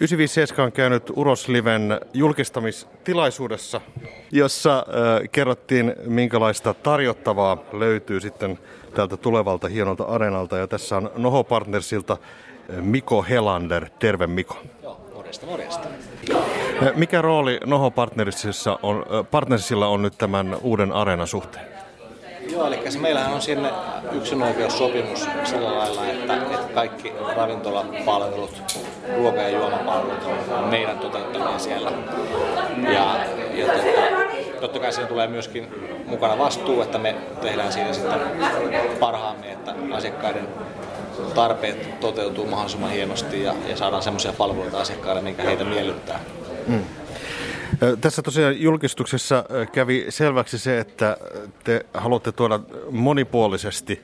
957 on käynyt Urosliven julkistamistilaisuudessa, jossa äh, kerrottiin, minkälaista tarjottavaa löytyy sitten tältä tulevalta hienolta areenalta. Ja tässä on Noho Partnersilta Miko Helander. Terve Miko. Joo, morjesta, morjesta. Mikä rooli Noho Partnersilla on, Partnersilla on nyt tämän uuden areenan suhteen? Joo, eli meillähän on sinne yksinoikeussopimus sillä lailla, että, että kaikki ravintolapalvelut, ruoka- ja juomapalvelut on meidän toteuttamia siellä. Ja, ja tota, totta kai siinä tulee myöskin mukana vastuu, että me tehdään siinä sitten parhaamme, että asiakkaiden tarpeet toteutuu mahdollisimman hienosti ja, ja saadaan semmoisia palveluita asiakkaille, mikä heitä miellyttää. Mm. Tässä tosiaan julkistuksessa kävi selväksi se, että te haluatte tuoda monipuolisesti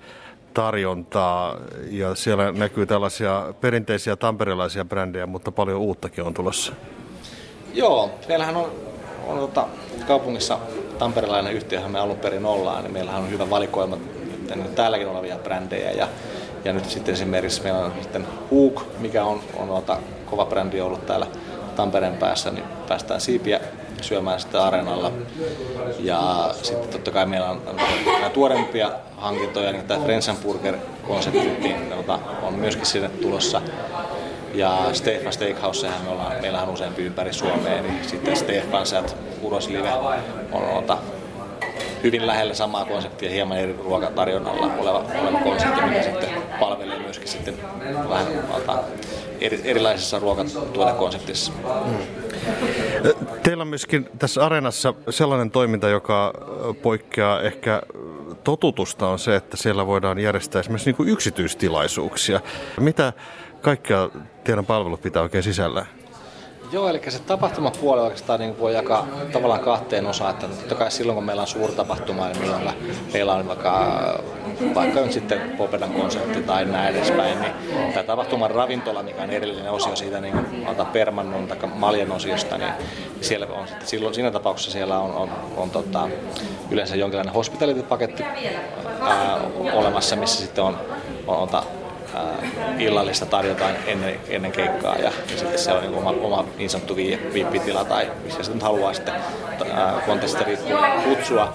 tarjontaa ja siellä näkyy tällaisia perinteisiä tamperilaisia brändejä, mutta paljon uuttakin on tulossa. Joo, meillähän on, on tota, kaupungissa tamperilainen yhtiöhän me alun perin ollaan, niin meillähän on hyvä valikoima täälläkin olevia brändejä ja, ja nyt sitten esimerkiksi meillä on sitten Hook, mikä on, on ota, kova brändi ollut täällä Tampereen päässä, niin päästään siipiä syömään sitten areenalla. Ja sitten totta kai meillä on tuorempia hankintoja, niin tämä Frenzenburger-konsepti niin, on myöskin sinne tulossa. Ja Stefan Steakhouse, me ollaan, meillähän on useampi ympäri Suomea, niin sitten Stefan Sät Uroslive on ota, hyvin lähellä samaa konseptia, hieman eri ruokatarjonnalla oleva, oleva konsepti, mikä sitten palvelee myöskin sitten vähän ota, eri, erilaisessa ruokatuotekonseptissa. Mm. Teillä on myöskin tässä areenassa sellainen toiminta, joka poikkeaa ehkä totutusta on se, että siellä voidaan järjestää esimerkiksi niin kuin yksityistilaisuuksia. Mitä kaikkea teidän palvelut pitää oikein sisällä? Joo, eli se tapahtumapuoli oikeastaan niin voi jakaa tavallaan kahteen osaan. Että totta kai silloin, kun meillä on suurtapahtuma, niin meillä, meillä on vaikka, vaikka nyt sitten Popedan konsertti tai näin edespäin, niin tämä tapahtuman ravintola, mikä on erillinen osio siitä niin kuin Permannon tai Maljan osiosta, niin siellä on sitten silloin, siinä tapauksessa siellä on, on, on tota, yleensä jonkinlainen hospitality-paketti ää, olemassa, missä sitten on, on, on illallista tarjotaan ennen, ennen keikkaa ja, ja sitten se on niin oma, oma niin sanottu viippitila tai missä sitten haluaa sitten kontestista riippuen kutsua.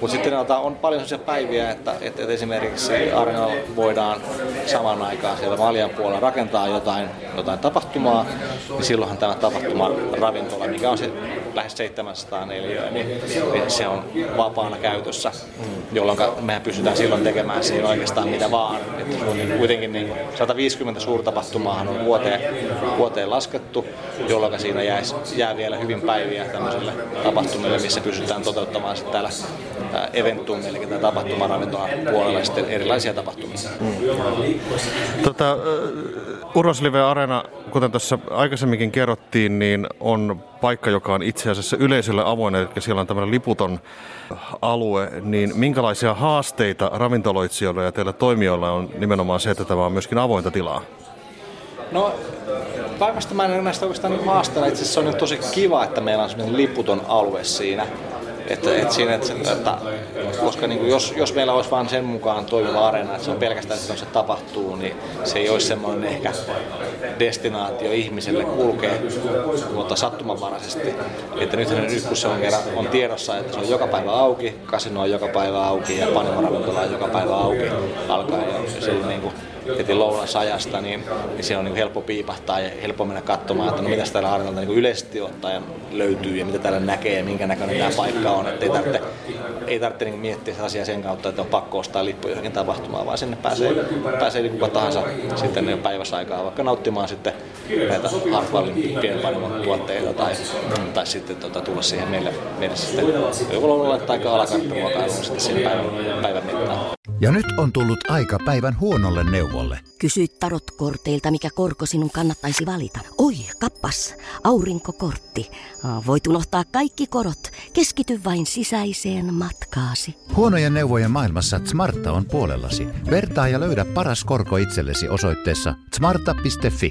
Mutta sitten on paljon sellaisia päiviä, että, että, että esimerkiksi Areenalla voidaan samaan aikaan siellä Maljan puolella rakentaa jotain, jotain tapahtumaa, niin silloinhan tämä tapahtuma ravintola, mikä on se lähes 700 neliöä, niin, niin se on vapaana käytössä, jolloin mehän pystytään silloin tekemään siinä oikeastaan mitä vaan. Että on niin kuitenkin niin 150 suurtapahtumaa on vuoteen, vuoteen laskettu, jolloin siinä jää, jää vielä hyvin päiviä tämmöiselle tapahtumille, missä pystytään toteuttamaan sitten täällä Eventum, eli tämä tapahtumaravintola puolella sitten erilaisia tapahtumia. Mm. Tota, Uroslive Arena, kuten tuossa aikaisemminkin kerrottiin, niin on paikka, joka on itse asiassa yleisölle avoin, eli siellä on tämmöinen liputon alue, niin minkälaisia haasteita ravintoloitsijoilla ja teillä toimijoilla on nimenomaan se, että tämä on myöskin avointa tilaa? No päivästä mä en näistä oikeastaan niin haasteena. Itse asiassa on tosi kiva, että meillä on sellainen liputon alue siinä. Että, että siinä, että, että, koska niin kuin jos, jos meillä olisi vain sen mukaan toimiva areena, että se on pelkästään että se tapahtuu, niin se ei olisi semmoinen ehkä destinaatio ihmiselle kulkee mutta sattumanvaraisesti. Että nyt, kun se on, kerran, on tiedossa, että se on joka päivä auki, kasino on joka päivä auki ja panimoravintola on joka päivä auki alkaen ja se niin kuin heti lounasajasta, niin, niin se on niin helppo piipahtaa ja helppo mennä katsomaan, että no mitä täällä harjoitelta niin yleisesti ottaen löytyy ja mitä täällä näkee ja minkä näköinen tämä paikka on. Että ei tarvitse, ei tarvitse niin miettiä sitä asiaa sen kautta, että on pakko ostaa lippu johonkin tapahtumaan, vaan sinne pääsee, pääsee niin kuka tahansa sitten päiväsaikaa vaikka nauttimaan sitten näitä Hartwallin pienpanimon tuotteita tai, tai sitten tota, tulla siihen meille, meille sitten joko lounalle tai alakarttaruokailuun sitten siinä päivän, päivän mittaan. Ja nyt on tullut aika päivän huonolle neuvolle. Kysy tarotkorteilta, mikä korko sinun kannattaisi valita. Oi, kappas, aurinkokortti. Voit unohtaa kaikki korot. Keskity vain sisäiseen matkaasi. Huonojen neuvojen maailmassa Smarta on puolellasi. Vertaa ja löydä paras korko itsellesi osoitteessa smarta.fi.